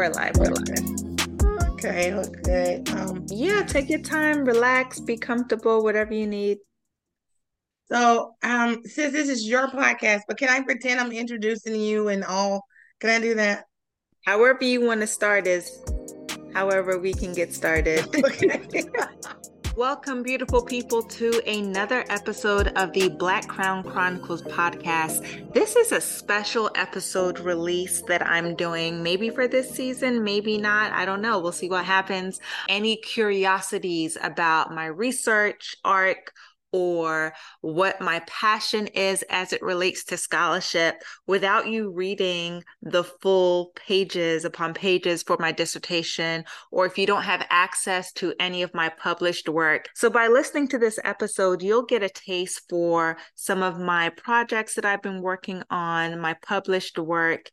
So we're live. We're live. We're live. Okay, okay. Um, yeah, take your time, relax, be comfortable, whatever you need. So, um, since this is your podcast, but can I pretend I'm introducing you and all? Can I do that? However you want to start is however we can get started. Okay. Welcome, beautiful people, to another episode of the Black Crown Chronicles podcast. This is a special episode release that I'm doing, maybe for this season, maybe not. I don't know. We'll see what happens. Any curiosities about my research arc or what my passion is as it relates to scholarship without you reading the full pages upon pages for my dissertation, or if you don't have access to any of my published work. So, by listening to this episode, you'll get a taste for some of my projects that I've been working on, my published work,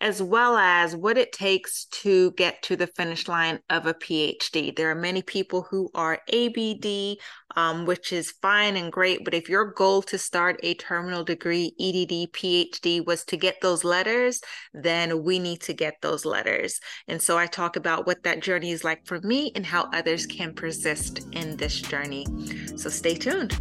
as well as what it takes to get to the finish line of a PhD. There are many people who are ABD, um, which is fine and great, but if your goal to start a terminal degree, EDD, PhD was to get those letters, then we need to get those letters. And so I talk about what that journey is like for me and how others can persist in this journey. So stay tuned.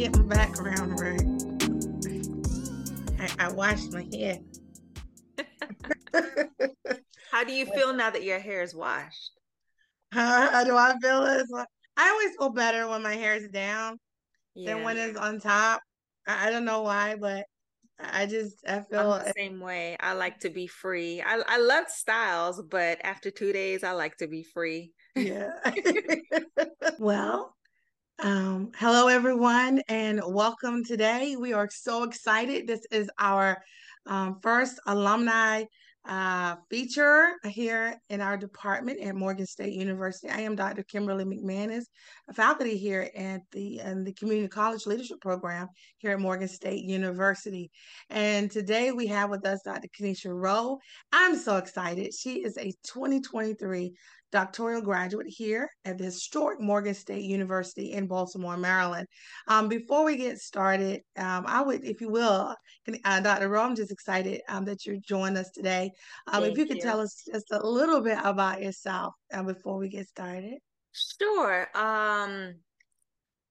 Get my background right. I, I washed my hair. How do you feel now that your hair is washed? How do I feel? I always feel better when my hair is down yeah. than when it's on top. I, I don't know why, but I just I feel I'm the same way. I like to be free. I I love styles, but after two days, I like to be free. Yeah. well, um, hello, everyone, and welcome today. We are so excited. This is our um, first alumni uh, feature here in our department at Morgan State University. I am Dr. Kimberly MacManus, a faculty here at the, in the Community College Leadership Program here at Morgan State University. And today we have with us Dr. Kernysha Rowe. I'm so excited. She is a 2023 doctoral graduate here at the historic Morgan State University in Baltimore, Maryland. Um, before we get started, um, I would, if you will, uh, Dr. Rowe, I'm just excited um, that you're joining us today. Um, if you could you. tell us just a little bit about yourself uh, before we get started. Sure. Um,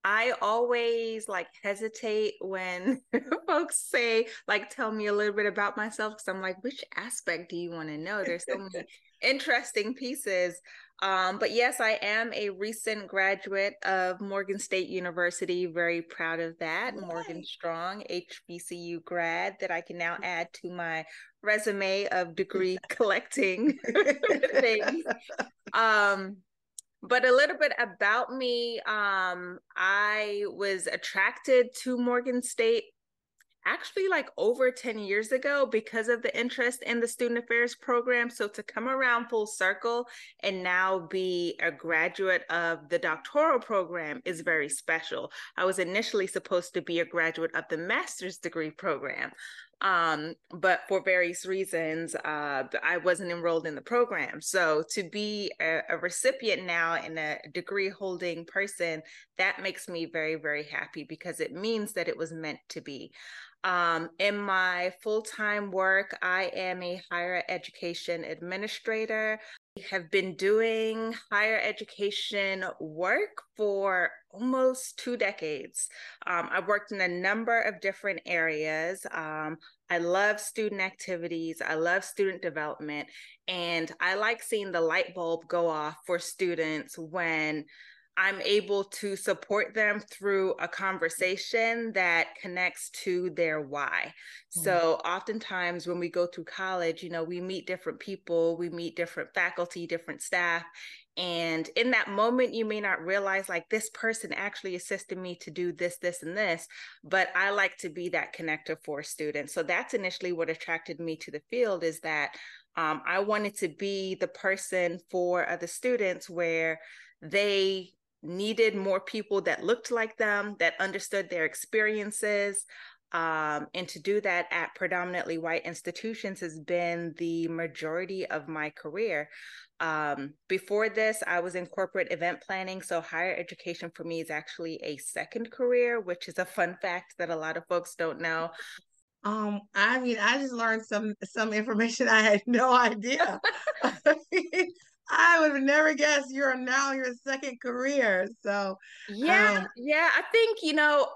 I always like hesitate when folks say, like, tell me a little bit about myself. Cause I'm like, which aspect do you want to know? There's so many interesting pieces. Um, but yes, I am a recent graduate of Morgan State University. Very proud of that. Yay. Morgan Strong, HBCU grad that I can now add to my resume of degree collecting things. Um, but a little bit about me um, i was attracted to morgan state actually like over 10 years ago because of the interest in the student affairs program. So to come around full circle and now be a graduate of the doctoral program is very special. I was initially supposed to be a graduate of the master's degree program. Um, but for various reasons, uh, I wasn't enrolled in the program. So to be a, a recipient now and a degree holding person, that makes me very, very happy because it means that it was meant to be. Um, in my full time work, I am a higher education administrator. I have been doing higher education work for almost two decades. Um, I've worked in a number of different areas. Um, I love student activities, I love student development, and I like seeing the light bulb go off for students when I'm able to support them through a conversation that connects to their why. Mm-hmm. So, oftentimes when we go through college, you know, we meet different people, we meet different faculty, different staff. And in that moment, you may not realize, like, this person actually assisted me to do this, this, and this. But I like to be that connector for students. So, that's initially what attracted me to the field is that um, I wanted to be the person for other students where they needed more people that looked like them, that understood their experiences, Um, and to do that at predominantly white institutions has been the majority of my career. Um, before this, I was in corporate event planning. So, higher education for me is actually a second career, which is a fun fact that a lot of folks don't know. Um, I mean, I just learned some some information I had no idea. I would have never guessed you're now your second career. So yeah, um, yeah, I think you know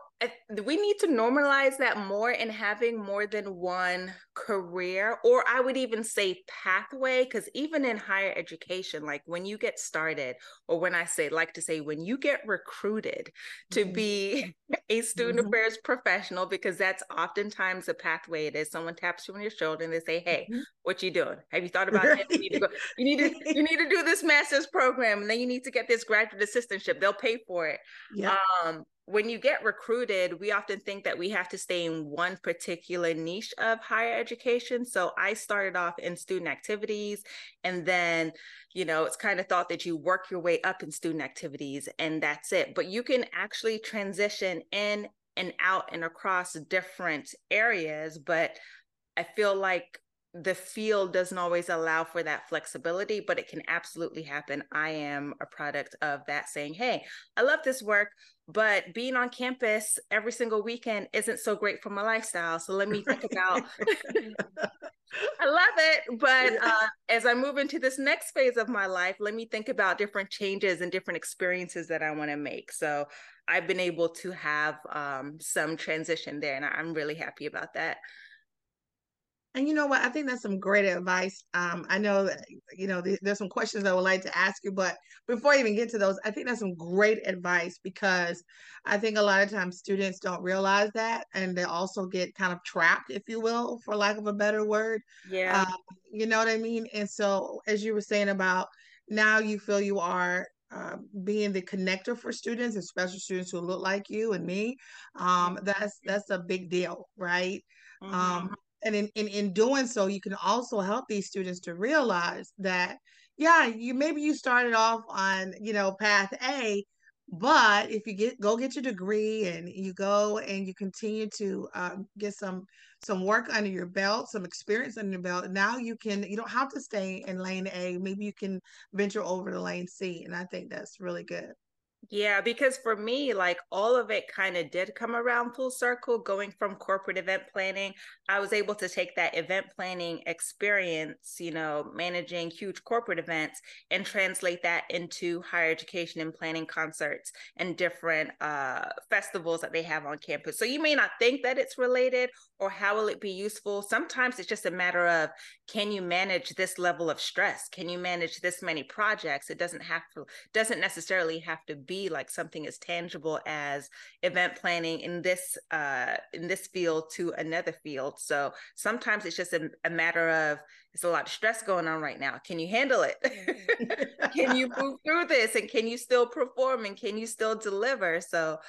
we need to normalize that more in having more than one career or i would even say pathway because even in higher education like when you get started or when i say like to say when you get recruited to mm-hmm. be a student mm-hmm. affairs professional because that's oftentimes a pathway it is someone taps you on your shoulder and they say hey mm-hmm. what you doing have you thought about it you need to go you need to you need to do this master's program and then you need to get this graduate assistantship they'll pay for it yeah. um when you get recruited, we often think that we have to stay in one particular niche of higher education. So I started off in student activities, and then, you know, it's kind of thought that you work your way up in student activities and that's it. But you can actually transition in and out and across different areas. But I feel like the field doesn't always allow for that flexibility, but it can absolutely happen. I am a product of that saying, Hey, I love this work, but being on campus every single weekend isn't so great for my lifestyle. So let me think about, I love it. But uh, as I move into this next phase of my life, let me think about different changes and different experiences that I want to make. So I've been able to have um, some transition there, and I'm really happy about that. And you know what? I think that's some great advice. Um, I know that you know there's some questions I would like to ask you, but before I even get to those, I think that's some great advice because I think a lot of times students don't realize that, and they also get kind of trapped, if you will, for lack of a better word. Yeah. Uh, you know what I mean? And so, as you were saying about now, you feel you are uh, being the connector for students, especially students who look like you and me, um, mm-hmm. that's that's a big deal, right? Mm-hmm. Um, and in, in, in doing so you can also help these students to realize that yeah you maybe you started off on you know path a but if you get go get your degree and you go and you continue to um, get some some work under your belt some experience under your belt now you can you don't have to stay in lane a. Maybe you can venture over to lane c and i think that's really good yeah, because for me, like all of it kind of did come around full circle going from corporate event planning. I was able to take that event planning experience, you know, managing huge corporate events and translate that into higher education and planning concerts and different uh, festivals that they have on campus. So you may not think that it's related or how will it be useful. Sometimes it's just a matter of can you manage this level of stress? Can you manage this many projects? It doesn't have to, doesn't necessarily have to be like something as tangible as event planning in this uh, in this field to another field. So sometimes it's just a, a matter of it's a lot of stress going on right now. Can you handle it? can you move through this and can you still perform and can you still deliver? So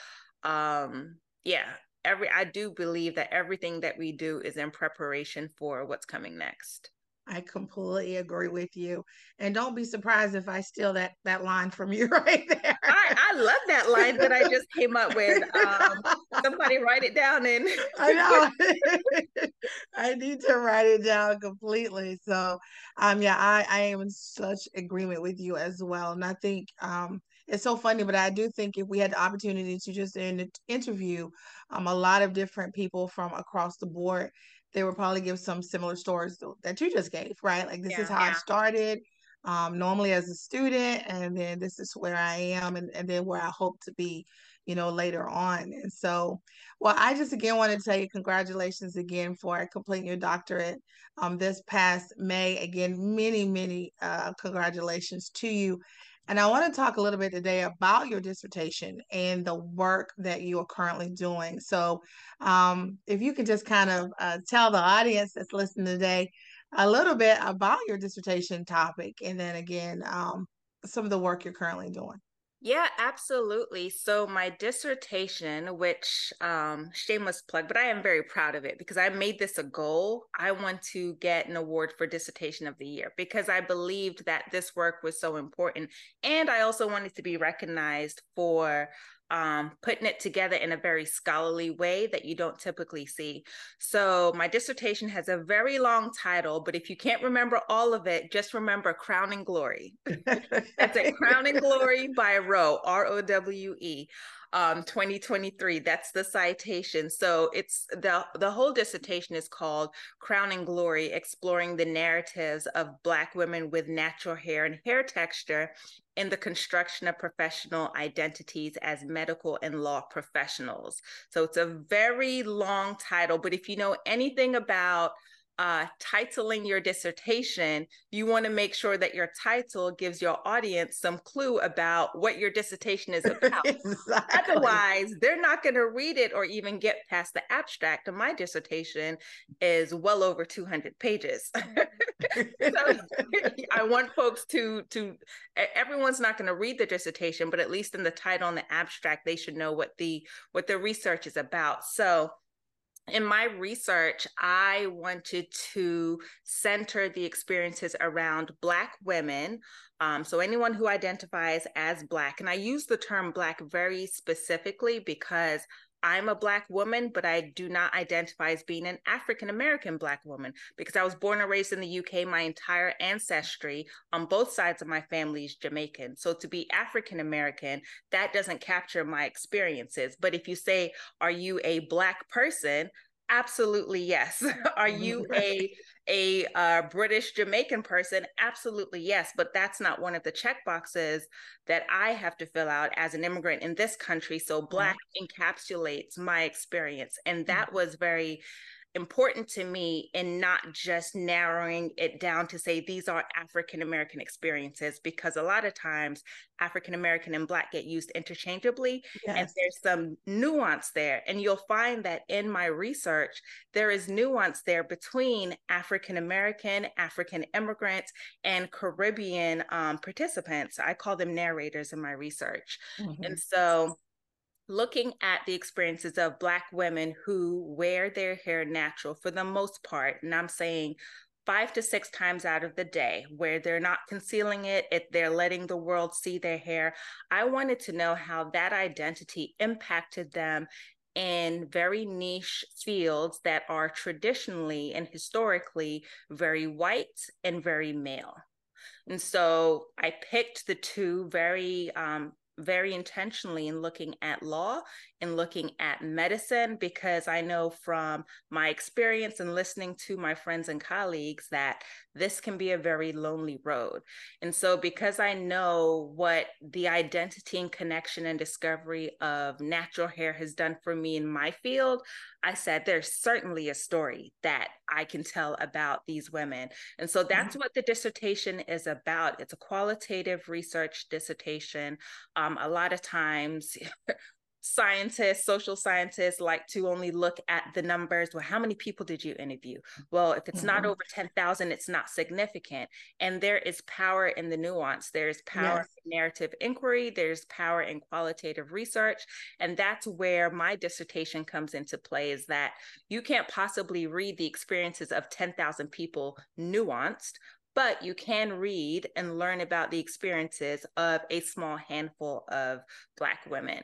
um yeah, every I do believe that everything that we do is in preparation for what's coming next. I completely agree with you. And don't be surprised if I steal that that line from you right there. I, I love that line that I just came up with. Um, somebody write it down and I know. I need to write it down completely. So um yeah, I, I am in such agreement with you as well. And I think um it's so funny, but I do think if we had the opportunity to just in, interview um, a lot of different people from across the board, they would probably give some similar stories that you just gave, right? Like this yeah, is how yeah. I started. Um, normally as a student, and then this is where I am, and, and then where I hope to be, you know, later on. And so, well, I just again want to tell you congratulations again for completing your doctorate um, this past May. Again, many, many uh, congratulations to you. And I want to talk a little bit today about your dissertation and the work that you are currently doing. So, um, if you could just kind of uh, tell the audience that's listening today a little bit about your dissertation topic, and then again, um, some of the work you're currently doing. Yeah, absolutely. So my dissertation, which um shameless plug, but I am very proud of it because I made this a goal. I want to get an award for dissertation of the year because I believed that this work was so important and I also wanted to be recognized for um, putting it together in a very scholarly way that you don't typically see. So, my dissertation has a very long title, but if you can't remember all of it, just remember Crowning Glory. That's it, Crowning Glory by Rowe, R O W E um, 2023. That's the citation. So it's the the whole dissertation is called Crowning Glory: Exploring the Narratives of Black Women with Natural Hair and Hair Texture in the Construction of Professional Identities as Medical and Law Professionals. So it's a very long title, but if you know anything about uh, titling your dissertation, you want to make sure that your title gives your audience some clue about what your dissertation is about. exactly. Otherwise, they're not going to read it or even get past the abstract. And my dissertation is well over 200 pages. so I want folks to to everyone's not going to read the dissertation, but at least in the title and the abstract, they should know what the what the research is about. So in my research, I wanted to center the experiences around Black women. Um, so, anyone who identifies as Black, and I use the term Black very specifically because I'm a Black woman, but I do not identify as being an African American Black woman because I was born and raised in the UK. My entire ancestry on both sides of my family is Jamaican. So to be African American, that doesn't capture my experiences. But if you say, Are you a Black person? Absolutely yes. Are mm-hmm. you a a uh, British Jamaican person? Absolutely yes. But that's not one of the check boxes that I have to fill out as an immigrant in this country. So mm-hmm. Black encapsulates my experience, and mm-hmm. that was very important to me in not just narrowing it down to say these are African American experiences, because a lot of times African American and Black get used interchangeably, yes. and there's some nuance there. And you'll find that in my research, there is nuance there between African American, African immigrants, and Caribbean um, participants. I call them narrators in my research. Mm-hmm. And so looking at the experiences of Black women who wear their hair natural for the most part, and I'm saying five to six times out of the day, where they're not concealing it, if they're letting the world see their hair. I wanted to know how that identity impacted them in very niche fields that are traditionally and historically very white and very male. And so I picked the two very um, very intentionally in looking at law and looking at medicine because I know from my experience and listening to my friends and colleagues that this can be a very lonely road. And so, because I know what the identity and connection and discovery of natural hair has done for me in my field, I said there's certainly a story that I can tell about these women. And so, that's mm-hmm. what the dissertation is about. It's a qualitative research dissertation. Um, a lot of times, scientists, social scientists like to only look at the numbers. Well, how many people did you interview? Well, if it's mm-hmm. not over 10,000, it's not significant. And there is power in the nuance. There's power yes. in narrative inquiry, there's power in qualitative research. And that's where my dissertation comes into play is that you can't possibly read the experiences of 10,000 people nuanced but you can read and learn about the experiences of a small handful of Black women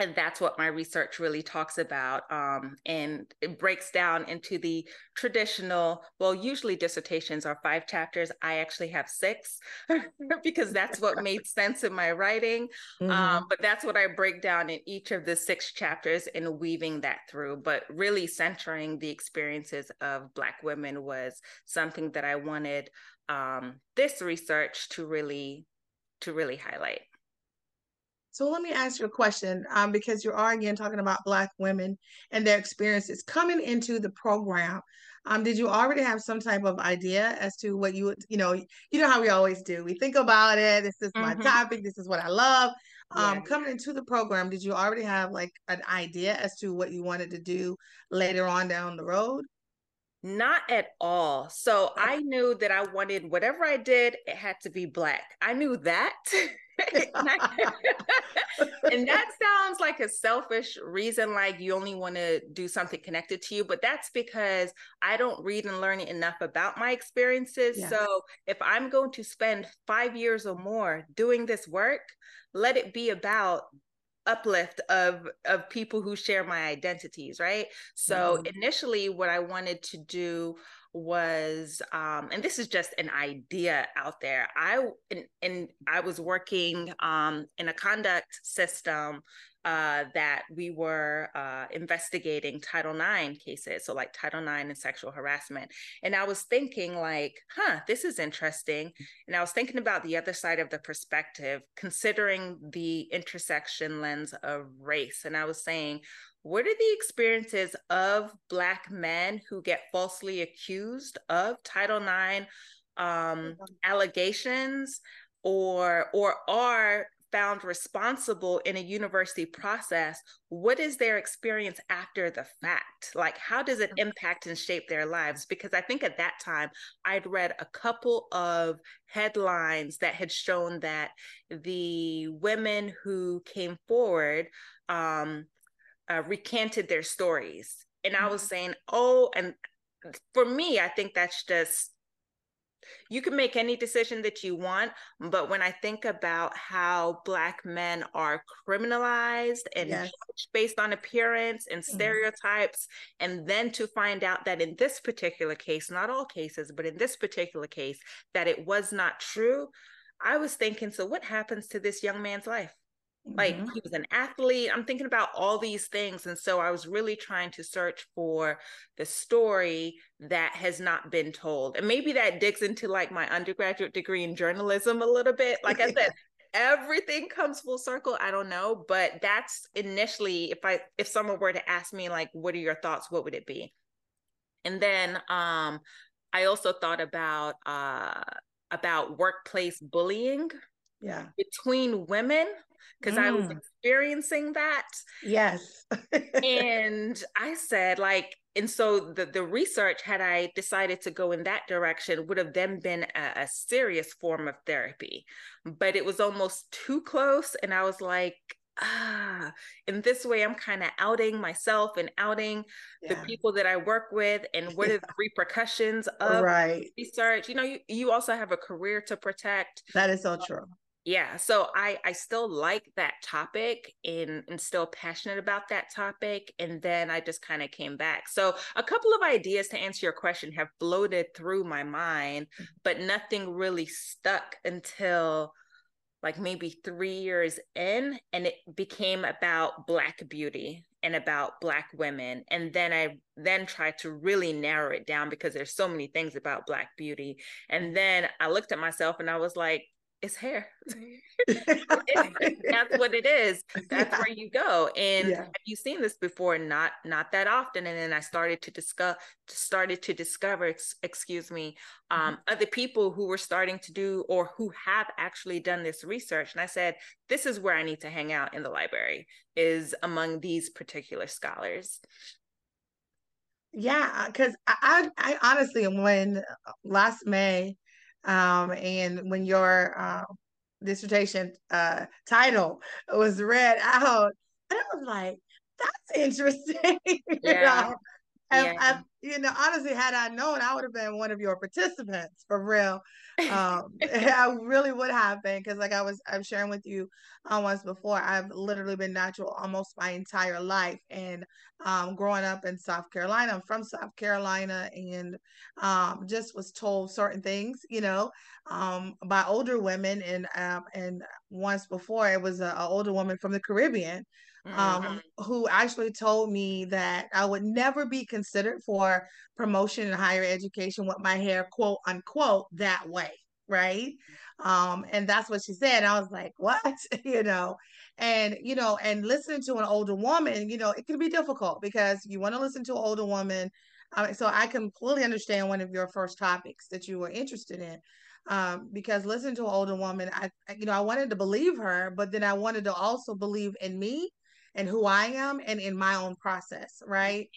and that's what my research really talks about um, and it breaks down into the traditional well usually dissertations are five chapters. I actually have six because that's what made sense in my writing. Um, mm-hmm. um, but that's what i break down in each of the six chapters and weaving that through. But really centering the experiences of black women was something that i wanted um, this research to really to really highlight so let me ask you a question, um, because you are again talking about Black women and their experiences coming into the program. Um, did you already have some type of idea as to what you would, you know, you know how we always do. We think about it. This is my mm-hmm. topic. This is what I love. Um, yeah. Coming into the program, did you already have like an idea as to what you wanted to do later on down the road? Not at all. So I knew that I wanted whatever I did, it had to be black. I knew that. and that sounds like a selfish reason, like you only want to do something connected to you, but that's because I don't read and learn enough about my experiences. So if I'm going to spend five years or more doing this work, let it be about uplift of of people who share my identities right so Mhm. initially what i wanted to do was um and this is just an idea out there i and, and i was working um in a conduct system uh, that we were uh, investigating Title IX cases, so like Title IX and sexual harassment. And I was thinking, like, huh, this is interesting. And I was thinking about the other side of the perspective, considering the intersection lens of race. And I was saying, what are the experiences of Black men who get falsely accused of Title IX um, allegations or or are found responsible in a university process, what is their experience after the fact? Like, how does it impact and shape their lives? Because I think at that time, I'd read a couple of headlines that had shown that the women who came forward um, uh, recanted their stories. And I was saying, oh, and for me, I think that's just you can make any decision that you want but when i think about how black men are criminalized and Yes. based on appearance and Mhm. stereotypes and then to find out that in this particular case not all cases but in this particular case that it was not true i was thinking so what happens to this young man's life like Mhm. he was an athlete i'm thinking about all these things and so i was really trying to search for the story that has not been told and maybe that digs into like my undergraduate degree in journalism a little bit like i said everything comes full circle i don't know but that's initially if i if someone were to ask me like what are your thoughts? What would it be? And then um i also thought about uh about workplace bullying yeah. between women because I was Mm. experiencing that. Yes. And I said, like, and so the, the research, had I decided to go in that direction, would have then been a, a serious form of therapy. But it was almost too close. And I was like, ah, in this way, I'm kind of outing myself and outing the people that I work with. And what are the repercussions of Right. research? You know, you, you also have a career to protect That is so true. Yeah so i i still like that topic and and still passionate about that topic and then i just kind of came back. So a couple of ideas to answer your question have floated through my mind but nothing really stuck until like maybe three years in and it became about black beauty and about black women and then i then tried to really narrow it down because there's so many things about black beauty and then i looked at myself and i was like it's hair. That's what it is. That's Yeah. where you go. And Yeah. have you seen this before? Not not that often. And then i started to discuss started to discover ex- excuse me Mm-hmm. um, other people who were starting to do or who have actually done this research. And i said this is where i need to hang out in the library is among these particular scholars. Yeah, because I, I, I honestly, when uh, last May, um, and when your uh, dissertation uh, title was read out, and I was like, "That's interesting." you Yeah, know? And yeah. I, you know, honestly, had I known, I would have been one of your participants for real. Um, I really would have been because, like I was, I'm sharing with you uh, once before, I've literally been natural almost my entire life, and um, growing up in South Carolina, I'm from South Carolina, and um, just was told certain things, you know, um, by older women, and um, and once before it was an older woman from the Caribbean Um, who actually told me that I would never be considered for promotion in higher education with my hair, quote unquote, that way. Right. Um, and that's what she said. I was like, what? you know, and, you know, and listening to an older woman, you know, it can be difficult because you want to listen to an older woman. Um, so I completely understand one of your first topics that you were interested in um, because listening to an older woman, I, you know, I wanted to believe her, but then I wanted to also believe in me and who I am and in my own process, right?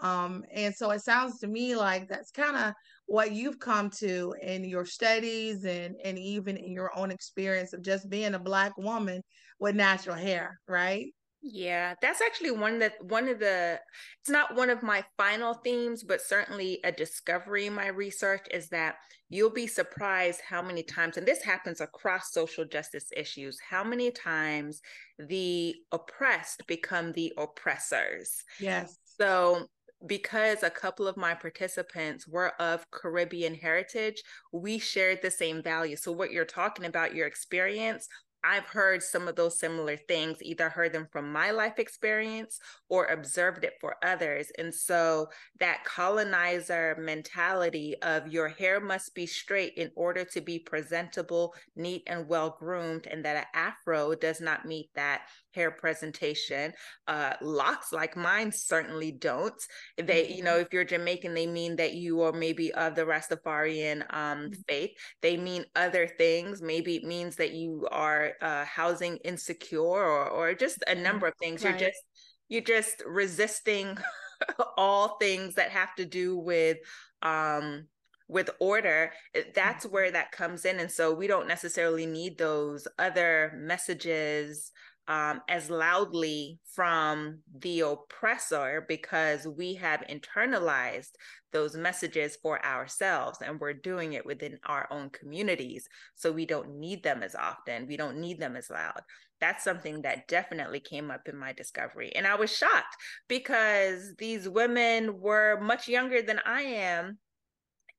Um, and so it sounds to me like that's kind of what you've come to in your studies and and even in your own experience of just being a black woman with natural hair, right? Yeah, that's actually one that one of the it's not one of my final themes, but certainly a discovery in my research is that you'll be surprised how many times and this happens across social justice issues, how many times the oppressed become the oppressors. Yes. So because a couple of my participants were of Caribbean heritage, we shared the same values. So, what you're talking about, your experience, I've heard some of those similar things, either heard them from my life experience or observed it for others. And so that colonizer mentality of your hair must be straight in order to be presentable, neat, and well groomed, and that an afro does not meet that hair presentation. Uh, locks like mine certainly don't. They, you know, mm-hmm. if you're Jamaican, they mean that you are maybe of the Rastafarian um, mm-hmm. faith. They mean other things. Maybe it means that you are uh, housing insecure or, or just a number of things. Right. You're just you're just resisting all things that have to do with um with order that's mm-hmm. where that comes in and so we don't necessarily need those other messages um, as loudly from the oppressor because we have internalized those messages for ourselves and we're doing it within our own communities. So we don't need them as often, we don't need them as loud. That's something that definitely came up in my discovery. And I was shocked because these women were much younger than I am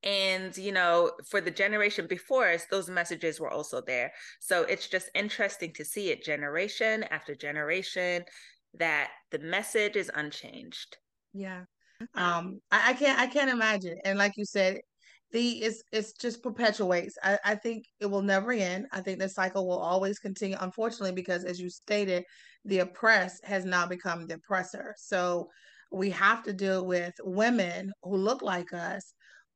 and you know for the generation before us those messages were also there. So it's just interesting to see it generation after generation that the message is unchanged. Yeah. Um I, I, can't i can't imagine. And like you said the it's it's just perpetuates. I, I think it will never end. I think the cycle will always continue unfortunately because as you stated the oppressed has now become the oppressor. So we have to deal with women who look like us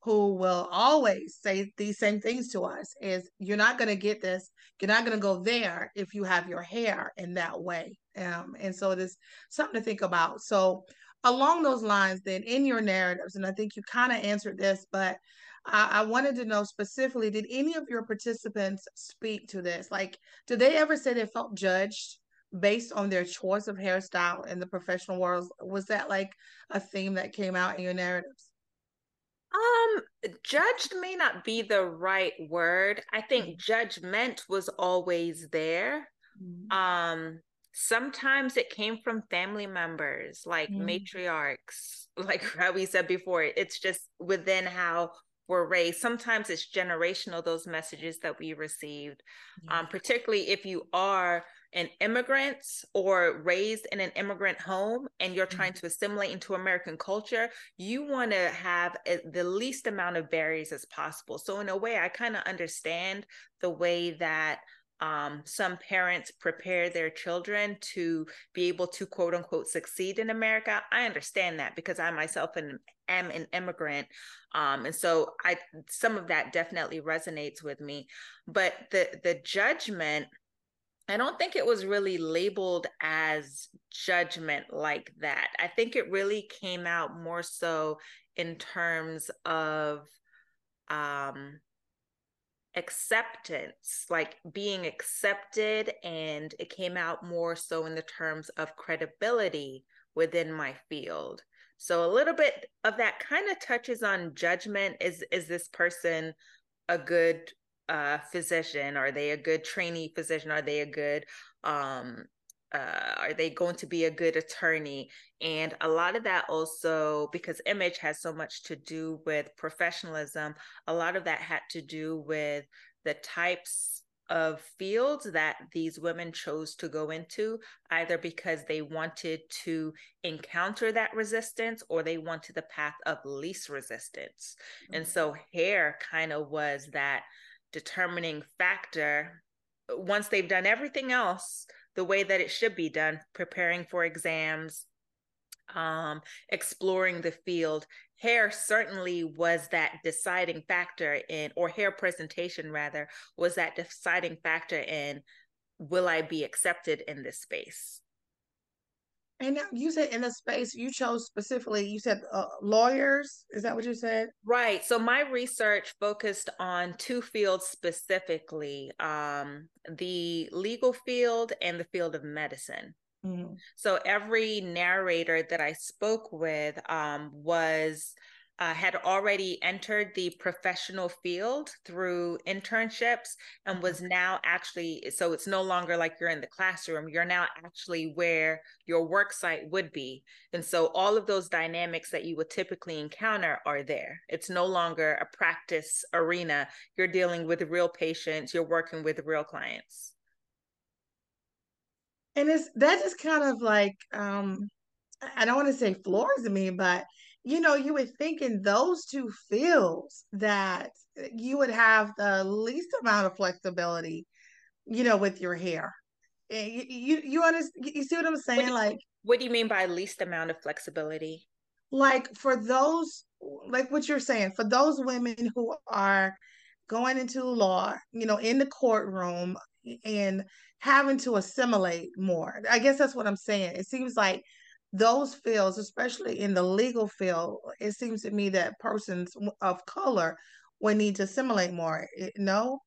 who will always say these same things to us is you're not going to get this. You're not going to go there if you have your hair in that way. Um, and so it is something to think about. So along those lines then in your narratives and i think you kind of answered this but I, I wanted to know specifically did any of your participants speak to this? Like did they ever say they felt judged based on their choice of hairstyle in the professional world? Was that like a theme that came out in your narratives um, judged may not be the right word. I think mm-hmm. judgment was always there. Mm-hmm. Um, sometimes it came from family members, like mm-hmm. matriarchs, like how we said before. It's just within how we're raised. Sometimes it's generational, those messages that we received. Um, particularly if you are an immigrant or raised in an immigrant home and you're trying mm-hmm. to assimilate into American culture, you want to have a, the least amount of barriers as possible. So, in a way, I kind of understand the way that um, some parents prepare their children to be able to quote unquote succeed in America. I understand that because I myself am, am an immigrant. Um, and so I some of that definitely resonates with me. But the the judgment I don't think it was really labeled as judgment like that. I think it really came out more so in terms of um acceptance, like being accepted and it came out more so in the terms of credibility within my field. So a little bit of that kind of touches on judgment is is this person a good uh, physician? Are they a good trainee physician? Are they a good um, uh, are they going to be a good attorney? And a lot of that also, because image has so much to do with professionalism, a lot of that had to do with the types of fields that these women chose to go into, either because they wanted to encounter that resistance or they wanted the path of least resistance. Mm-hmm. And so hair kind of was that determining factor once they've done everything else the way that it should be done preparing for exams um, exploring the field hair certainly was that deciding factor in or hair presentation rather was that deciding factor in will i be accepted in this space and now you said in the space you chose specifically, you said uh, lawyers. Is that what you said? Right. So my research focused on two fields specifically um, the legal field and the field of medicine. Mm-hmm. So every narrator that I spoke with um, was uh, had already entered the professional field through internships and mm-hmm. was now actually so it's no longer like you're in the classroom you're now actually where your work site would be. And so all of those dynamics that you would typically encounter are there. It's no longer a practice arena. You're dealing with real patients you're working with real clients. And it's that just kind of like um i don't want to say floors to me but you know, you would think in those two fields that you would have the least amount of flexibility, you know, with your hair. Eh, you you, you understand? You see what I'm saying? What like, what do you mean by least amount of flexibility? Like for those, like what you're saying, for those women who are going into law, you know, in the courtroom and having to assimilate more. I guess that's what I'm saying. It seems like those fields, especially in the legal field, it seems to me that persons of color would need to assimilate more. Eh, no?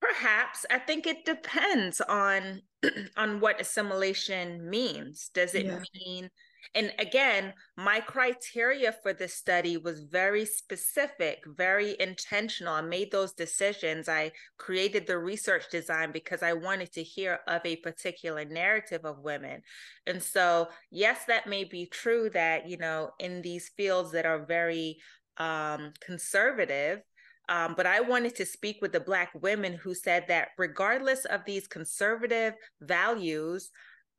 Perhaps. I think it depends on on what assimilation means. Does it yeah. mean and again, my criteria for this study was very specific, very intentional. I made those decisions. I created the research design because I wanted to hear of a particular narrative of women. And so, yes, that may be true that, you know, in these fields that are very um, conservative, um, but I wanted to speak with the Black women who said that regardless of these conservative values,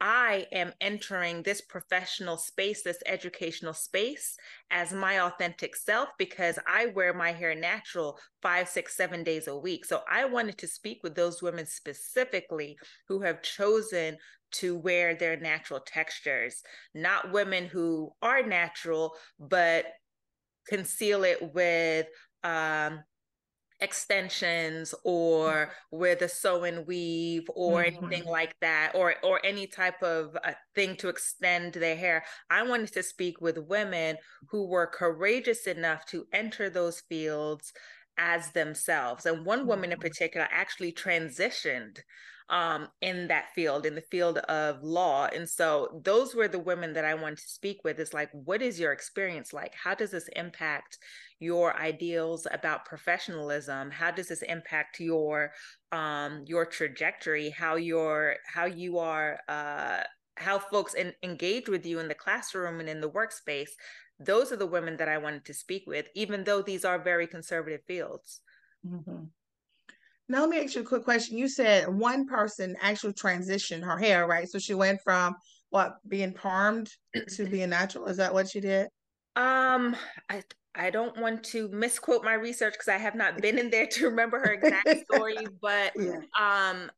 I am entering this professional space, this educational space as my authentic self because I wear my hair natural five, six, seven days a week. So I wanted to speak with those women specifically who have chosen to wear their natural textures, not women who are natural, but conceal it with um, extensions or with a sew-in weave or mm-hmm. anything like that or or any type of uh, thing to extend their hair i wanted to speak with women who were courageous enough to enter those fields as themselves and one woman in mm-hmm. particular actually transitioned um, in that field, in the field of law. And so those were the women that I wanted to speak with is like, what is your experience like? How does this impact your ideals about professionalism? How does this impact your um, your trajectory? How your how you are uh, how folks in, engage with you in the classroom and in the workspace? Those are the women that I wanted to speak with, even though these are very conservative fields. Mm-hmm. Now let me ask you a quick question. You said one person actually transitioned her hair, right? So she went from what being permed to being natural. Is that what she did? Um, I I don't want to misquote my research because I have not been in there to remember her exact story, but yeah. um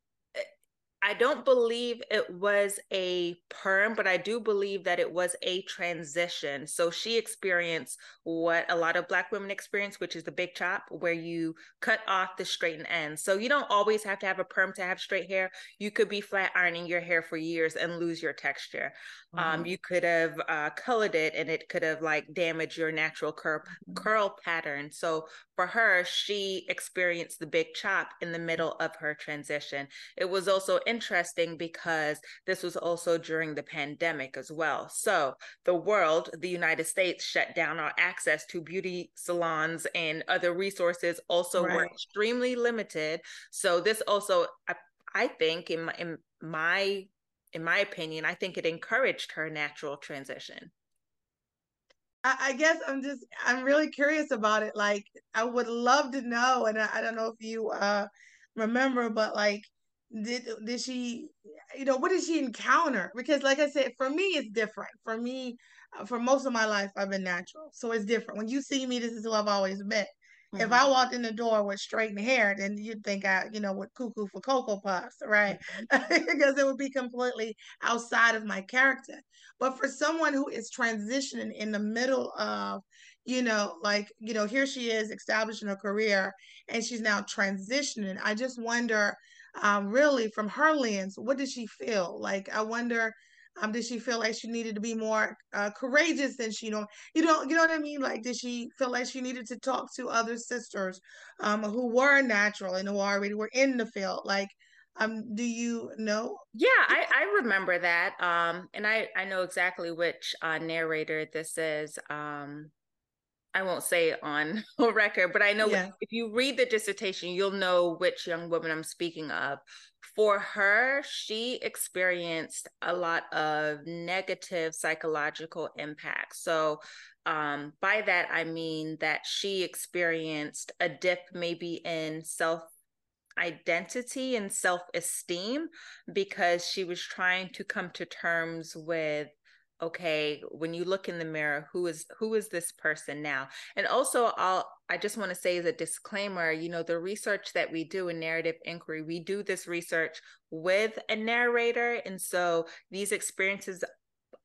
I don't believe it was a perm, but I do believe that it was a transition. So she experienced what a lot of Black women experience, which is the big chop, where you cut off the straightened ends. So you don't always have to have a perm to have straight hair. You could be flat ironing your hair for years and lose your texture. Um, mm-hmm. Um, you could have uh, colored it and it could have like damaged your natural curl, mm-hmm. curl pattern. So for her, she experienced the big chop in the middle of her transition. It was also interesting because this was also during the pandemic as well. So the world, the United States, shut down our access to beauty salons and other resources also right. were extremely limited. So this also, I, I think, in my, in my in my opinion, I think it encouraged her natural transition. I, guess I'm just I'm really curious about it. Like I would love to know, and I, I don't know if you uh remember, but like did did she you know what did she encounter? Because like i said for me it's different. For me uh, for most of my life i've been natural so it's different. When you see me this is who i've always been. Mm-hmm. if i walked in the door with straightened hair then you'd think i you know with cuckoo for cocoa puffs right? Mm-hmm. because it would be completely outside of my character. But for someone who is transitioning in the middle of you know like you know here she is establishing a career and she's now transitioning i just wonder um, really from her lens, what did she feel? Like, I wonder, um, did she feel like she needed to be more uh, courageous than she, you know, you know, you know what I mean? Like, did she feel like she needed to talk to other sisters um, who were natural and who already were in the field? Like, Um, do you know? Yeah, I, I remember that. Um, and I, I know exactly which uh, narrator this is. Um, I won't say it on record, but I know yeah. if you read the dissertation, you'll know which young woman I'm speaking of. For her, she experienced a lot of negative psychological impacts. So, um, by that, I mean that she experienced a dip maybe in self identity and self esteem because she was trying to come to terms with okay when you look in the mirror who is who is this person now? And also i'll i just want to say as a disclaimer you know the research that we do in narrative inquiry we do this research with a narrator. And so these experiences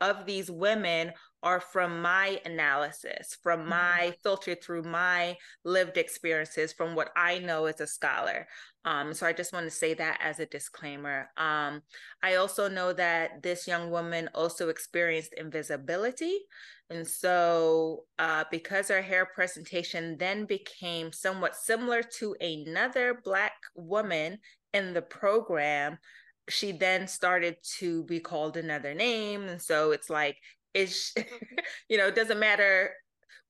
of these women are from my analysis, from mm-hmm. my filter through my lived experiences, from what I know as a scholar. Um, so I just want to say that as a disclaimer. Um, I also know that this young woman also experienced invisibility. And so, uh, because her hair presentation then became somewhat similar to another Black woman in the program, she then started to be called another name. And so it's like, is, you know, it doesn't matter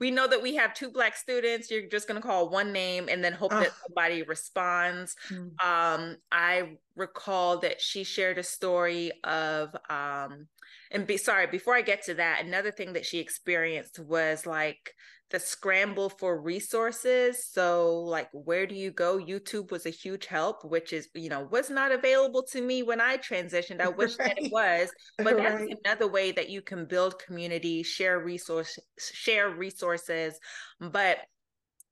we know that we have two black students you're just going to call one name and then hope that somebody responds mm. um, i recall that she shared a story of um, and be sorry before i get to that another thing that she experienced was like the scramble for resources so like where do you go youtube was a huge help which is you know was not available to me when i transitioned i wish right. that it was but right. that's another way that you can build community share resource share resources but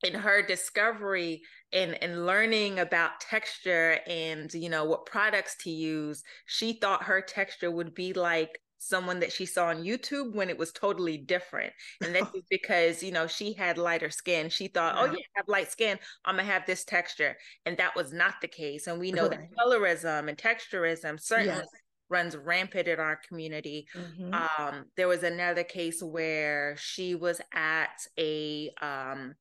in her discovery and and learning about texture and you know what products to use she thought her texture would be like someone that she saw on YouTube when it was totally different. And that's because, you know, she had lighter skin. She thought, oh, yeah. oh, yeah, I have light skin. I'm going to have this texture. And that was not the case. And we know right. that colorism and texturism certainly yes. runs rampant in our community. Mm-hmm. Um, there was another case where she was at a, um,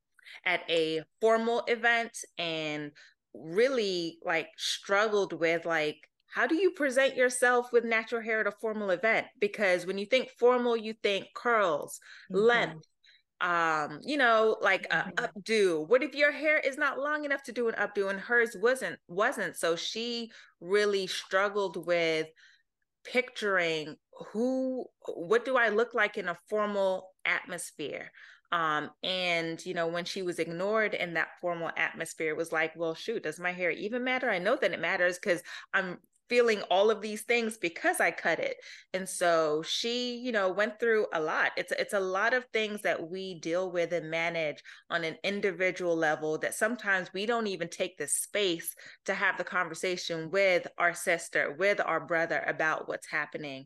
at a formal event and really like struggled with like how do you present yourself with natural hair at a formal event? Because when you think formal, you think curls, mm-hmm. length, um, you know, like mm-hmm. a updo. What if your hair is not long enough to do an updo and hers wasn't wasn't? So she really struggled with picturing who what do I look like in a formal atmosphere? Um, and you know, when she was ignored in that formal atmosphere, it was like, well, shoot, does my hair even matter? I know that it matters because I'm feeling all of these things because I cut it. And so she, you know, went through a lot. It's it's a lot of things that we deal with and manage on an individual level that sometimes we don't even take the space to have the conversation with our sister, with our brother about what's happening.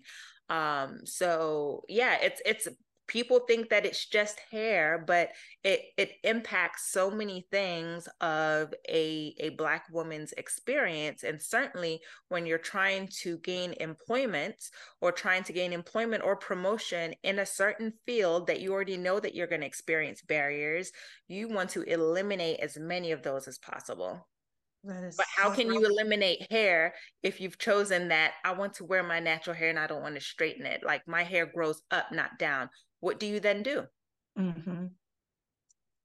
Um so yeah, it's it's people think that it's just hair but it it impacts so many things of a a black woman's experience. And certainly when you're trying to gain employment or trying to gain employment or promotion in a certain field that you already know that you're going to experience barriers you want to eliminate as many of those as possible. But how can you eliminate hair if you've chosen that I want to wear my natural hair and I don't want to straighten it? Like my hair grows up, not down what do you then do? Mm-hmm.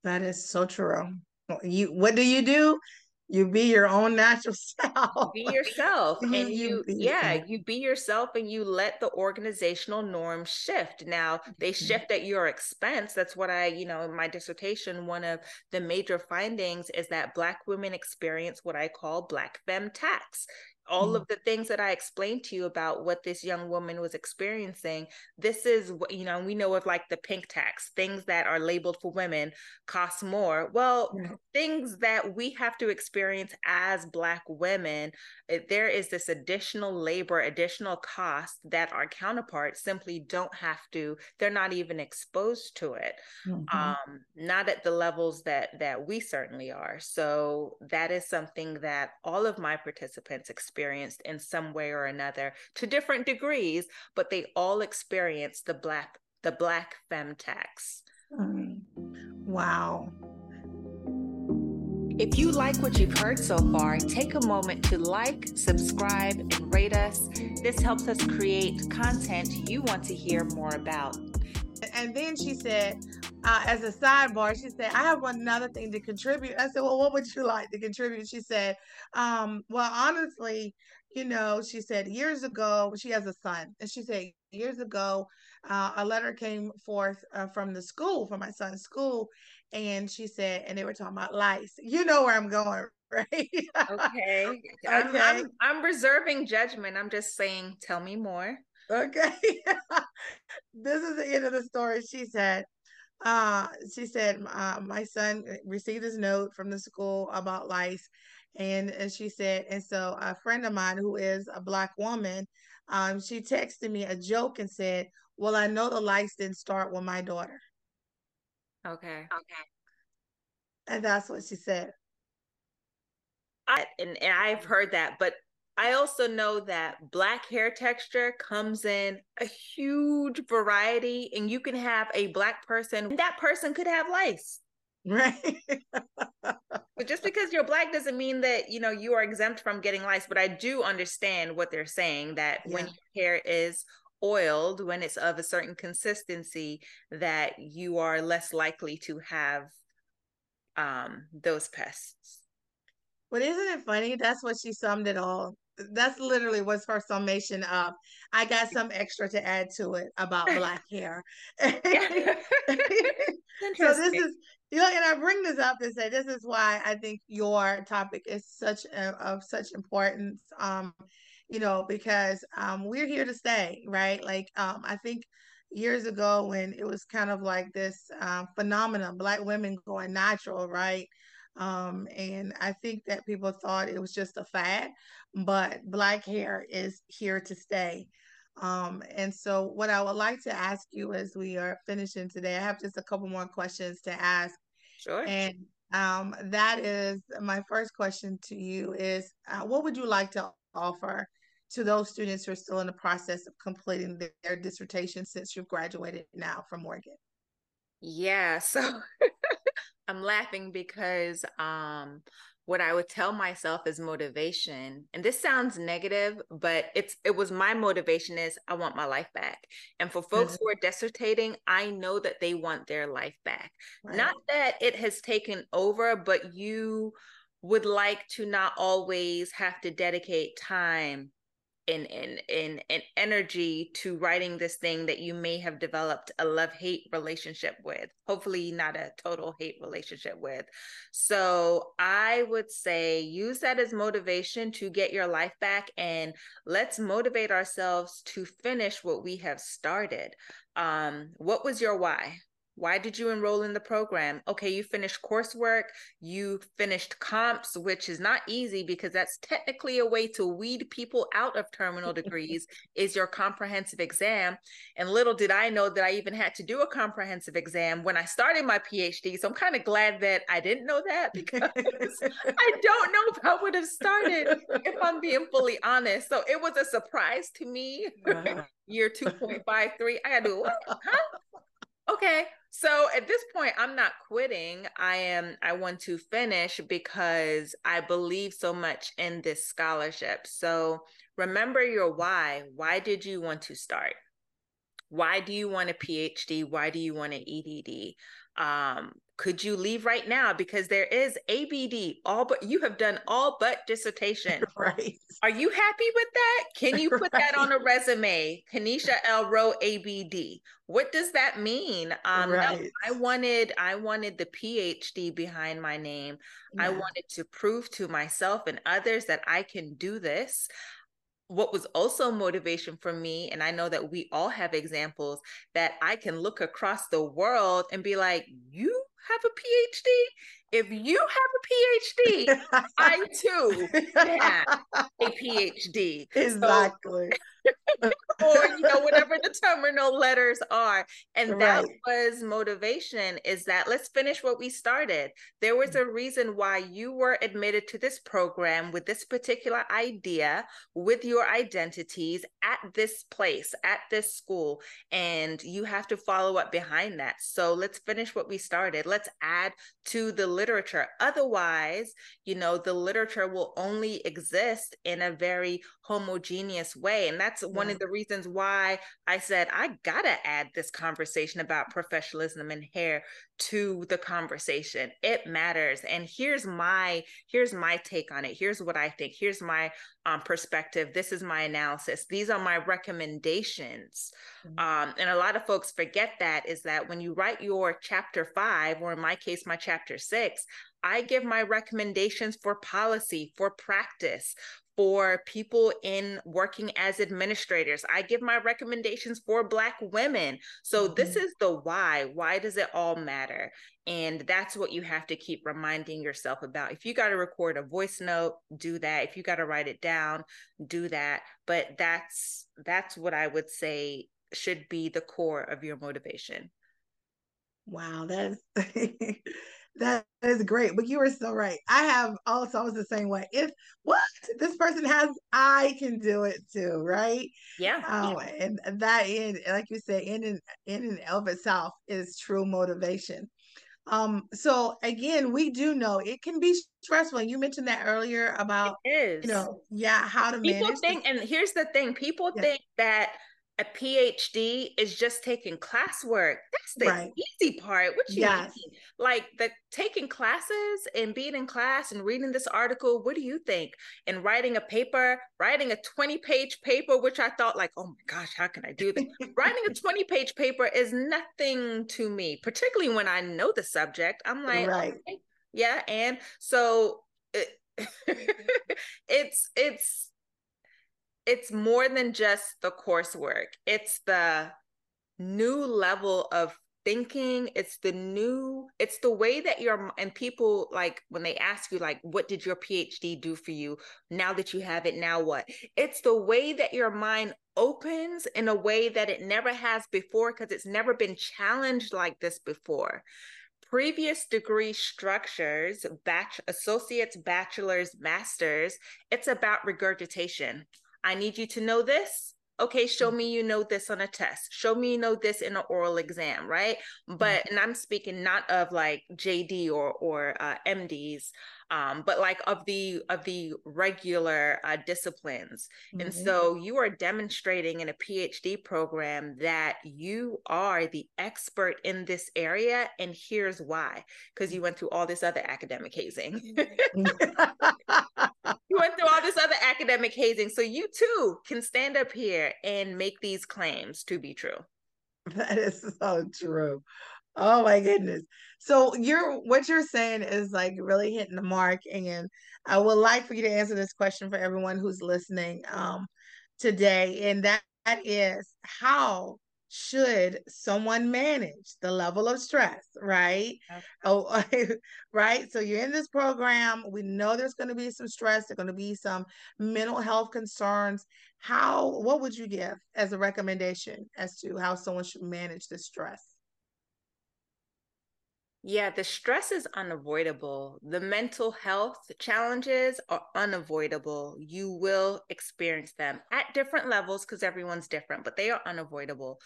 That is so true. You what do you do? You be your own natural self. Be yourself, and you, you yeah, you be yourself, and you let the organizational norms shift. Now they mm-hmm. shift at your expense. That's what I, you know, in my dissertation, one of the major findings is that Black women experience what I call Black femme tax all mm. of the things that I explained to you about what this young woman was experiencing, this is what, you know, we know of like the pink tax, things that are labeled for women cost more. Well, mm. things that we have to experience as Black women, eh, there is this additional labor, additional cost that our counterparts simply don't have to, they're not even exposed to it. Mm-hmm. Um, not at the levels that that we certainly are. So that is something that all of my participants experience experienced in some way or another to different degrees, but they all experienced the black the black femme tax. Mm. Wow. If you like what you've heard so far, take a moment to like, subscribe, and rate us. This helps us create content you want to hear more about. And then she said, uh, as a sidebar, she said, I have one another thing to contribute. I said, Well, what would you like to contribute? She said, um, Well, honestly, you know, she said, years ago, she has a son, and she said, years ago, uh, a letter came forth uh, from the school, from my son's school, and she said, and they were talking about lice. You know where I'm going, right? okay. okay. I'm, I'm, I'm reserving judgment. I'm just saying, tell me more. Okay. this is the end of the story. She said, uh, she said, uh, my son received his note from the school about lice. And, and she said, and so a friend of mine who is a black woman, um, she texted me a joke and said, well, I know the lice didn't start with my daughter. Okay. Okay. And that's what she said. I, and, and I've heard that, but I also know that black hair texture comes in a huge variety, and you can have a black person, that person could have lice. Right. but just because you're black doesn't mean that, you know, you are exempt from getting lice. But I do understand what they're saying that yeah. when your hair is oiled, when it's of a certain consistency, that you are less likely to have um, those pests. But isn't it funny? That's what she summed it all. That's literally what's her summation of. I got some extra to add to it about black hair. so this is you know, and I bring this up to say this is why I think your topic is such a, of such importance. Um, you know, because um, we're here to stay, right? Like, um, I think years ago when it was kind of like this um, phenomenon, Black women going natural, right? Um, and I think that people thought it was just a fad, but Black hair is here to stay. Um, and so, what I would like to ask you as we are finishing today, I have just a couple more questions to ask. Sure. And um, that is my first question to you: is uh, what would you like to offer to those students who are still in the process of completing their, their dissertation since you've graduated now from Morgan? Yeah, so I'm laughing because um, what I would tell myself is motivation. And this sounds negative, but it's it was my motivation is I want my life back. And for folks mm-hmm. who are dissertating, I know that they want their life back. Right. Not that it has taken over, but you would like to not always have to dedicate time and and and, and energy to writing this thing that you may have developed a love hate relationship with. Hopefully not a total hate relationship with. So i would say use that as motivation to get your life back and let's motivate ourselves to finish what we have started. Um what was your why why did you enroll in the program? Okay, you finished coursework, you finished comps, which is not easy because that's technically a way to weed people out of terminal degrees is your comprehensive exam. And little did I know that I even had to do a comprehensive exam when I started my PhD. So I'm kind of glad that I didn't know that because I don't know if I would have started if I'm being fully honest. So it was a surprise to me. Uh-huh. Year 2.53, I had to what? Huh? Okay so at this point i'm not quitting. I am i want to finish because i believe so much in this scholarship. So remember your why. Why did you want to start? Why do you want a phd why do you want an edd um, could you leave right now? Because there is abd all but you have done all but dissertation. Right. Are you happy with that? Can you put right. that on a resume? Kernysha l. Rowe abd what does that mean? Um right. no, i wanted i wanted the phd behind my name. Yeah. i wanted to prove to myself and others that i can do this what was also motivation for me, and I know that we all have examples that I can look across the world and be like, you have a PhD? If you have a PhD, I too have a PhD. Exactly. So, or you know whatever the terminal letters are. And that was motivation is that let's finish what we started. There was a reason why you were admitted to this program with this particular idea with your identities at this place at this school and you have to follow up behind that. So let's finish what we started. Let's add to the literature. Otherwise you know the literature will only exist in a very homogeneous way. And that's one of the reasons why I said I gotta add this conversation about professionalism and hair to the conversation. It matters. And here's my here's my take on it. Here's what I think. Here's my um, perspective. This is my analysis. These are my recommendations. Mm-hmm. Um, and a lot of folks forget that is that when you write your chapter five, or in my case, my chapter six, I give my recommendations for policy, for practice, for people in working as administrators. I give my recommendations for Black women. So, mm-hmm. this is the why. Why does it all matter? And that's what you have to keep reminding yourself about. If you got to record a voice note, do that. If you got to write it down, do that. But that's that's what I would say should be the core of your motivation. Wow, that's That is great. But you were so right. I have also I was the same way. If what this person has, I can do it too, right? Yeah. Um, yeah. and that in like you said, in and in and of itself is true motivation. Um, so again, we do know it can be stressful. You mentioned that earlier about it is. you know, yeah, how to people think, and here's the thing: people yeah. think that a PhD is just taking classwork. That's the right. easy part. What you yes. mean? Like the taking classes and being in class and reading this article. What do you think? And writing a paper, writing a 20 page paper, which I thought like, oh my gosh, how can I do this? writing a 20 page paper is nothing to me, particularly when I know the subject. I'm like, right. Okay, yeah. And so it, it's, it's, it's more than just the coursework. It's the new level of thinking. It's the new it's the way that you're and people like when they ask you like what did your phd do for you now that you have it? Now what? It's the way that your mind opens in a way that it never has before because it's never been challenged like this before. Previous degree structures batch associates bachelors masters it's about regurgitation I need you to know this. Okay, show me you know this on a test. Show me you know this in an oral exam, right? But and I'm speaking not of like JD or or uh, MDs, um, but like of the of the regular uh, disciplines. Mm-hmm. And so you are demonstrating in a PhD program that you are the expert in this area, and here's why: because you went through all this other academic hazing. you went through all this other academic hazing, so you too can stand up here and make these claims to be true. That is so true. Oh my goodness. So you're what you're saying is like really hitting the mark. And I would like for you to answer this question for everyone who's listening um, today. And that, that is how should someone manage the level of stress, right? Okay. Oh, right. So you're in this program. We know there's going to be some stress. There's going to be some mental health concerns. How? What would you give as a recommendation as to how someone should manage the stress? Yeah, the stress is unavoidable. The mental health challenges are unavoidable. You will experience them at different levels because everyone's different, but they are unavoidable.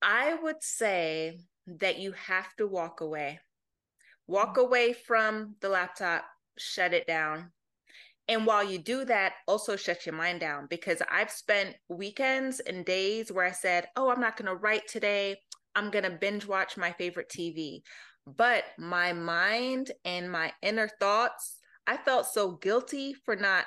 I would say that you have to walk away. Walk mm. away from the laptop, shut it down. And while you do that, also shut your mind down because I've spent weekends and days where I said, Oh, I'm not going to write today. I'm going to binge watch my favorite TV. But my mind and my inner thoughts, I felt so guilty for not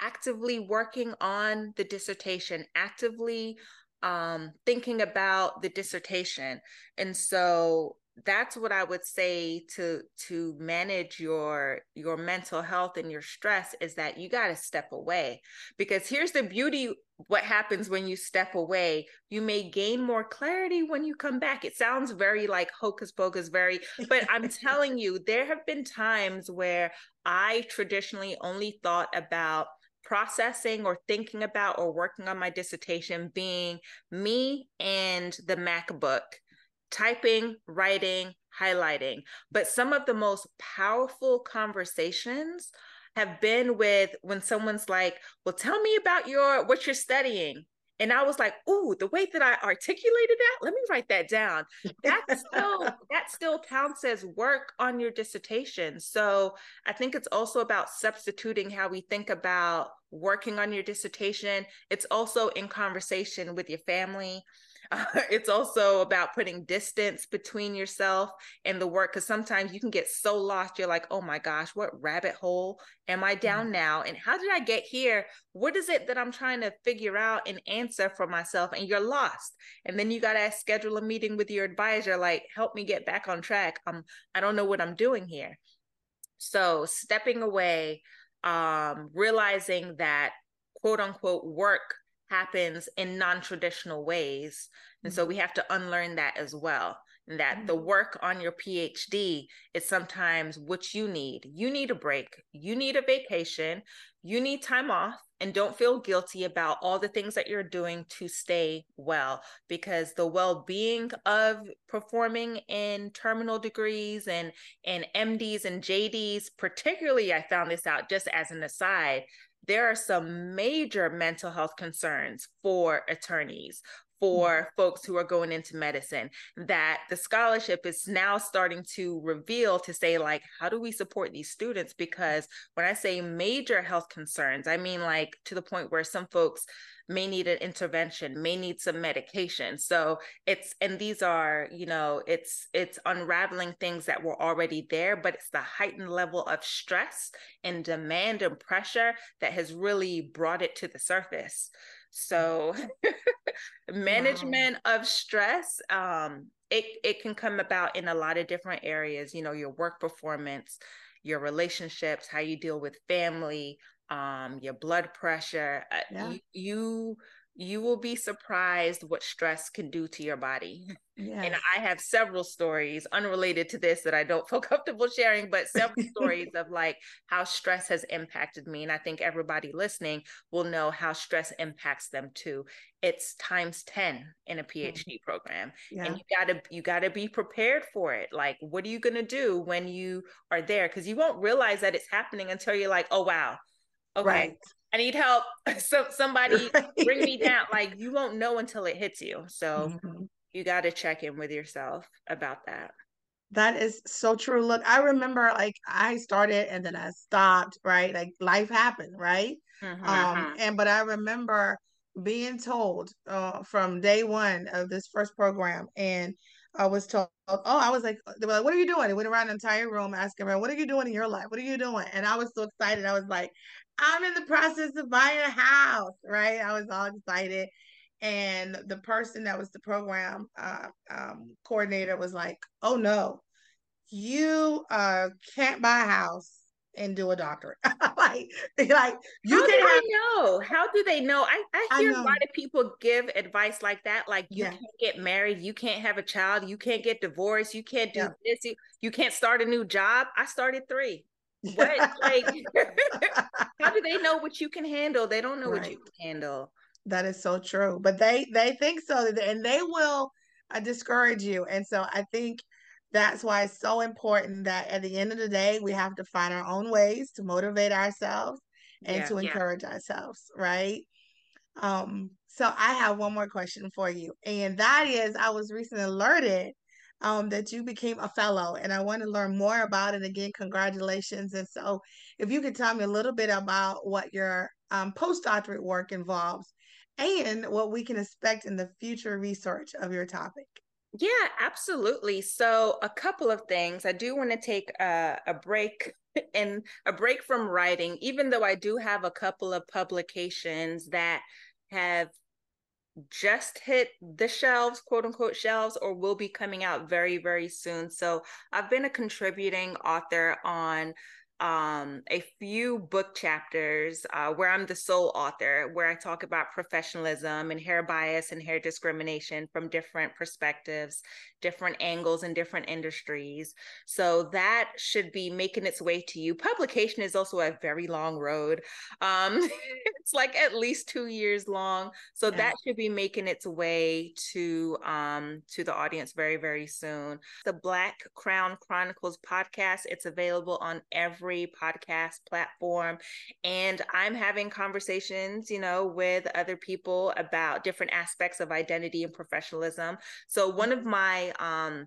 actively working on the dissertation, actively um, thinking about the dissertation. And so that's what i would say to to manage your your mental health and your stress is that you got to step away. Because here's the beauty what happens when you step away. You may gain more clarity when you come back. It sounds very like hocus pocus very but i'm telling you there have been times where i traditionally only thought about processing or thinking about or working on my dissertation being me and the MacBook, typing, writing, highlighting. But some of the most powerful conversations have been with when someone's like, Well, tell me about your what you're studying. And I was like, "Ooh, the way that I articulated that, let me write that down." That still that still counts as work on your dissertation. So I think it's also about substituting how we think about working on your dissertation. It's also in conversation with your family. Uh, it's also about putting distance between yourself and the work because sometimes you can get so lost. You're like, oh my gosh, what rabbit hole am I down mm-hmm. now? And how did I get here? What is it that I'm trying to figure out and answer for myself? And you're lost. And then you got to schedule a meeting with your advisor, like, help me get back on track. Um, I don't know what I'm doing here. So stepping away, um, realizing that quote unquote work happens in non-traditional ways. And so we have to unlearn that as well and that the mm-hmm. work on your phd is sometimes what you need. You need a break. You need a vacation. You need time off and don't feel guilty about all the things that you're doing to stay well because the well-being of performing in terminal degrees and and MDs and JDs particularly I found this out just as an aside there are some major mental health concerns for attorneys for folks who are going into medicine that the scholarship is now starting to reveal to say like how do we support these students? Because when i say major health concerns i mean like to the point where some folks may need an intervention may need some medication. So it's and these are you know it's it's unraveling things that were already there but it's the heightened level of stress and demand and pressure that has really brought it to the surface so management wow. of stress um it it can come about in a lot of different areas you know your work performance your relationships how you deal with family um, your blood pressure. Uh, yeah. you, you you will be surprised what stress can do to your body. Yes. And I have several stories unrelated to this that I don't feel comfortable sharing, but several stories of like how stress has impacted me. And I think everybody listening will know how stress impacts them too. It's times 10 in a PhD mm-hmm. program. Yeah. And you gotta you gotta be prepared for it. Like, what are you gonna do when you are there? Because you won't realize that it's happening until you're like, oh wow, okay right. I need help so somebody bring me down like you won't know until it hits you so mm-hmm. you got to check in with yourself about that that is so true look i remember like i started and then i stopped right like life happened right mm-hmm. um and but i remember being told uh, from day one of this first program and I was told, oh, I was like, they were like, what are you doing? They went around the entire room asking what are you doing in your life? What are you doing? And I was so excited. I was like, I'm in the process of buying a house, right? I was all excited. And the person that was the program uh, um, coordinator was like, oh no, you uh, can't buy a house and do a doctorate. like, like you How can do have, know? How do they know? I, I hear I a lot of people give advice like that. Like you yeah. can't get married, you can't have a child, you can't get divorced, you can't do yeah. this, you, you can't start a new job. I started three. What like how do they know what you can handle? They don't know right. what you can handle. That is so true. But they they think so and they will uh, discourage you. And so I think that's why it's so important that at the end of the day we have to find our own ways to motivate ourselves and yeah, to encourage yeah. ourselves, right? Um so I have one more question for you. And that is I was recently alerted um, that you became a fellow, and I want to learn more about it. Again, congratulations! And so, if you could tell me a little bit about what your um, postdoctorate work involves, and what we can expect in the future research of your topic. Yeah, absolutely. So, a couple of things. I do want to take a, a break and a break from writing, even though I do have a couple of publications that have just hit the shelves, quote unquote shelves, or will be coming out very, very soon. So I've been a contributing author on um, a few book chapters uh, where I'm the sole author, where I talk about professionalism and hair bias and hair discrimination from different perspectives, different angles, and different industries. So that should be making its way to you. Publication is also a very long road. Um, it's like at least two years long. So yeah. that should be making its way to um, to the audience very, very soon. The Black Crown Chronicles podcast, it's available on every every podcast platform. And I'm having conversations, you know, with other people about different aspects of identity and professionalism. So one of my um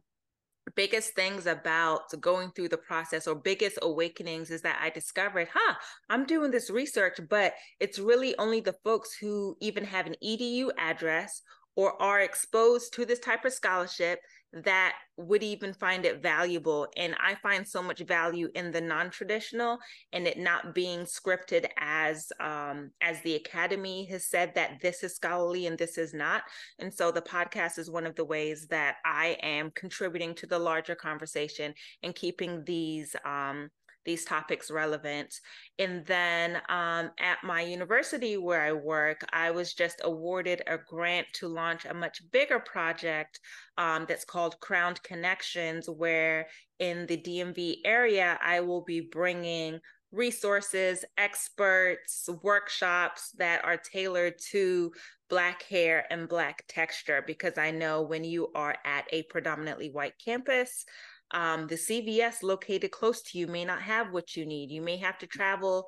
biggest things about going through the process or biggest awakenings is that I discovered, huh, I'm doing this research, but it's really only the folks who even have an EDU address or are exposed to this type of scholarship that would even find it valuable and i find so much value in the non-traditional and it not being scripted as um as the academy has said that this is scholarly and this is not. And so the podcast is one of the ways that i am contributing to the larger conversation and keeping these um these topics relevant. And then um, at my university where I work, I was just awarded a grant to launch a much bigger project um, that's called Crowned Connections, where in the DMV area, I will be bringing resources, experts, workshops that are tailored to Black hair and Black texture, because I know when you are at a predominantly white campus, um, the CVS located close to you may not have what you need. You may have to travel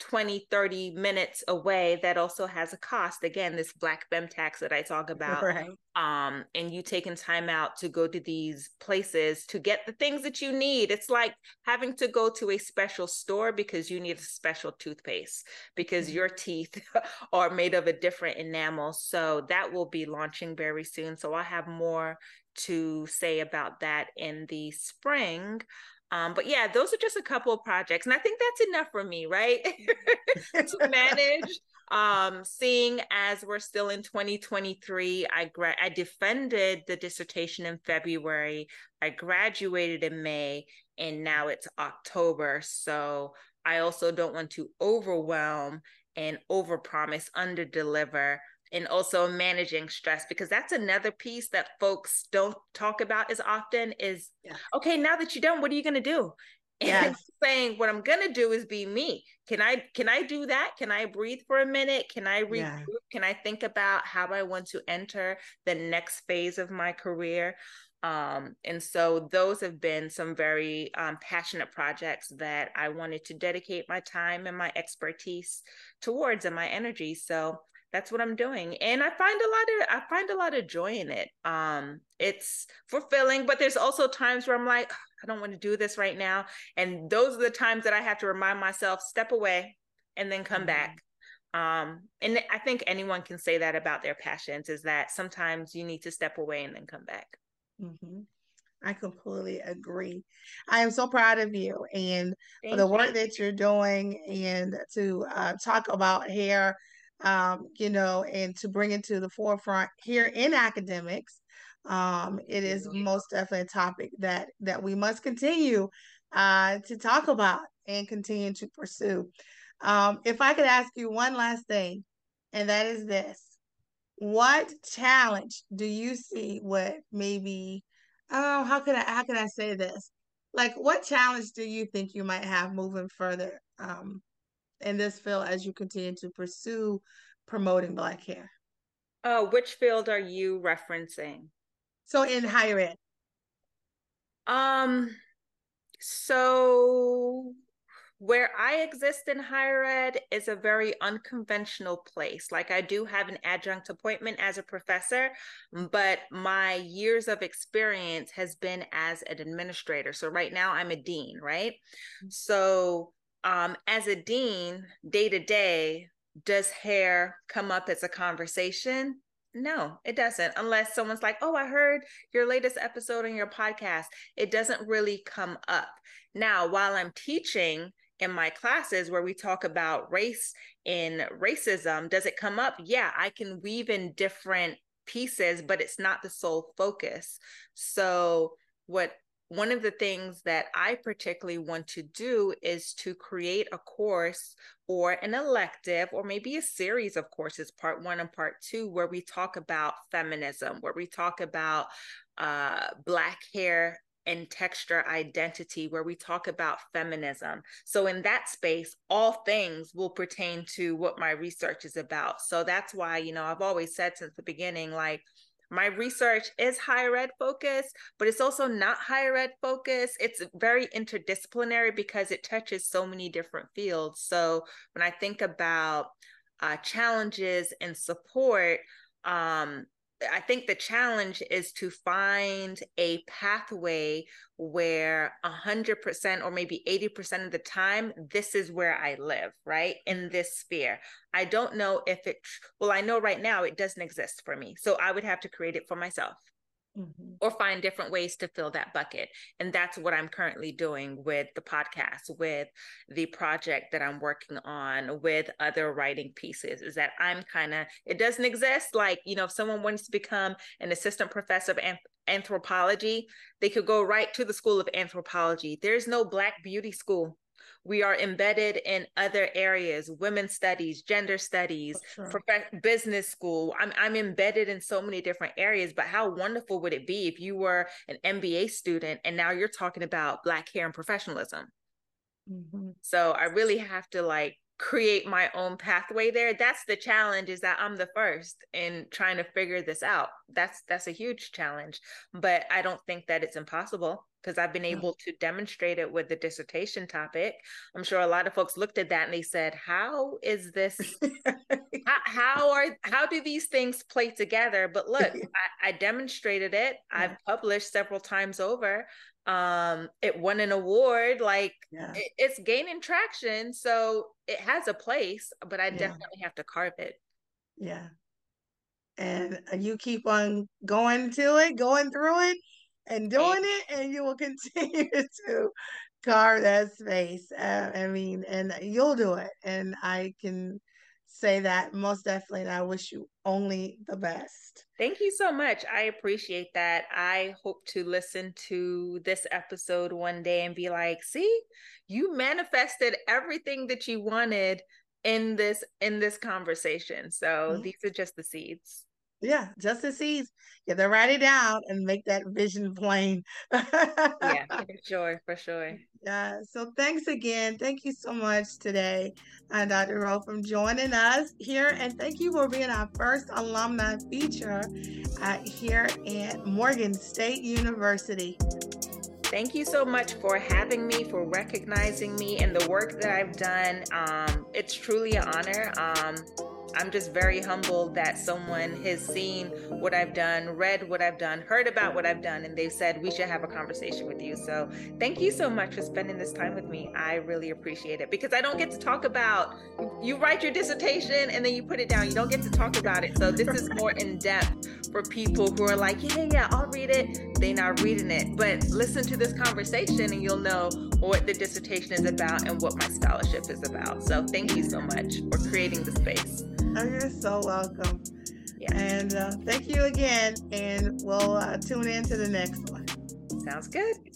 20, 30 minutes away. That also has a cost. Again, this black femme tax that I talk about. Right. Um, and you taking time out to go to these places to get the things that you need. It's like having to go to a special store because you need a special toothpaste because mm-hmm. your teeth are made of a different enamel. So that will be launching very soon. So I'll have more to say about that in the spring. Um, but yeah, those are just a couple of projects. And I think that's enough for me, right? to manage. Um, seeing as we're still in 2023, I gra- I defended the dissertation in February. I graduated in May, and now it's October. So I also don't want to overwhelm and overpromise, underdeliver and also managing stress because that's another piece that folks don't talk about as often is yeah. okay now that you're done what are you going to do? And saying what i'm going to do is be me. Can i can i do that? Can i breathe for a minute? Can i regroup? Yeah. can i think about how i want to enter the next phase of my career? Um, and so those have been some very um, passionate projects that I wanted to dedicate my time and my expertise towards and my energy. So that's what I'm doing. And I find a lot of I find a lot of joy in it. Um it's fulfilling, but there's also times where I'm like, I don't want to do this right now. And those are the times that I have to remind myself, step away and then come mm-hmm. back. Um and I think anyone can say that about their passions is that sometimes you need to step away and then come back. Mm-hmm. I completely agree. I am so proud of you and Thank for the work you. that you're doing and to uh, talk about hair um, you know, and to bring it to the forefront here in academics. Um, it is most definitely a topic that that we must continue uh, to talk about and continue to pursue. Um, if I could ask you one last thing, and that is this: What challenge do you see? What maybe? Oh, how can I how can I say this? Like, what challenge do you think you might have moving further um, in this field as you continue to pursue promoting Black hair? Oh, which field are you referencing? So in higher ed. Um, so where I exist in higher ed is a very unconventional place. Like I do have an adjunct appointment as a professor, but my years of experience has been as an administrator. So right now I'm a dean, right? Mm-hmm. So um, as a dean, day to day, does hair come up as a conversation? No, it doesn't. Unless someone's like, oh, I heard your latest episode on your podcast. It doesn't really come up. Now, while I'm teaching in my classes where we talk about race and racism, does it come up? Yeah, I can weave in different pieces, but it's not the sole focus. So, what one of the things that I particularly want to do is to create a course or an elective or maybe a series of courses, part one and part two, where we talk about feminism, where we talk about uh, Black hair and texture identity, where we talk about feminism. So, in that space, all things will pertain to what my research is about. So, that's why, you know, I've always said since the beginning, like, my research is higher ed focused, but it's also not higher ed focused. It's very interdisciplinary because it touches so many different fields. So when I think about uh, challenges and support, um, I think the challenge is to find a pathway where 100% or maybe 80% of the time, this is where I live, right? In this sphere. I don't know if it, well, I know right now it doesn't exist for me. So I would have to create it for myself mm-hmm. or find different ways to fill that bucket. And that's what I'm currently doing with the podcast, with the project that I'm working on, with other writing pieces, is that I'm kind of, it doesn't exist. Like, you know, if someone wants to become an assistant professor of anthropology, they could go right to the School of Anthropology. There's no Black beauty school we are embedded in other areas women's studies gender studies sure. business school I'm, I'm embedded in so many different areas but how wonderful would it be if you were an mba student and now you're talking about black hair and professionalism mm-hmm. so i really have to like create my own pathway there that's the challenge is that i'm the first in trying to figure this out that's that's a huge challenge but i don't think that it's impossible because I've been able to demonstrate it with the dissertation topic. I'm sure a lot of folks looked at that and they said, "How is this? how, how, are how do these things play together?" But look, I, I demonstrated it. I've published several times over. Um, it won an award. Like yeah. it, it's gaining traction, so it has a place. But I yeah. definitely have to carve it. Yeah, and you keep on going to it, going through it and doing it, and you will continue to carve that space. Uh, I mean, and you'll do it. And I can say that most definitely. And I wish you only the best. Thank you so much. I appreciate that. I hope to listen to this episode one day and be like, see, you manifested everything that you wanted in this in this conversation. So mm-hmm. these are just the seeds. Yeah, just the seeds. You have to write it down and make that vision plain. yeah, for sure, for sure. Yeah. So thanks again. Thank you so much today, uh, Dr. Rowe, from joining us here, and thank you for being our first alumni feature uh, here at Morgan State University. Thank you so much for having me, for recognizing me and the work that I've done. Um, it's truly an honor. Um, I'm just very humbled that someone has seen what I've done, read what I've done, heard about what I've done, and they've said we should have a conversation with you. So thank you so much for spending this time with me. I really appreciate it because I don't get to talk about you write your dissertation and then you put it down. You don't get to talk about it. So this is more in depth for people who are like, yeah, yeah, I'll read it. They're not reading it. But listen to this conversation and you'll know what the dissertation is about and what my scholarship is about. So thank you so much for creating the space. Oh, you're so welcome. Yeah. And uh, thank you again. And we'll uh, tune in to the next one. Sounds good.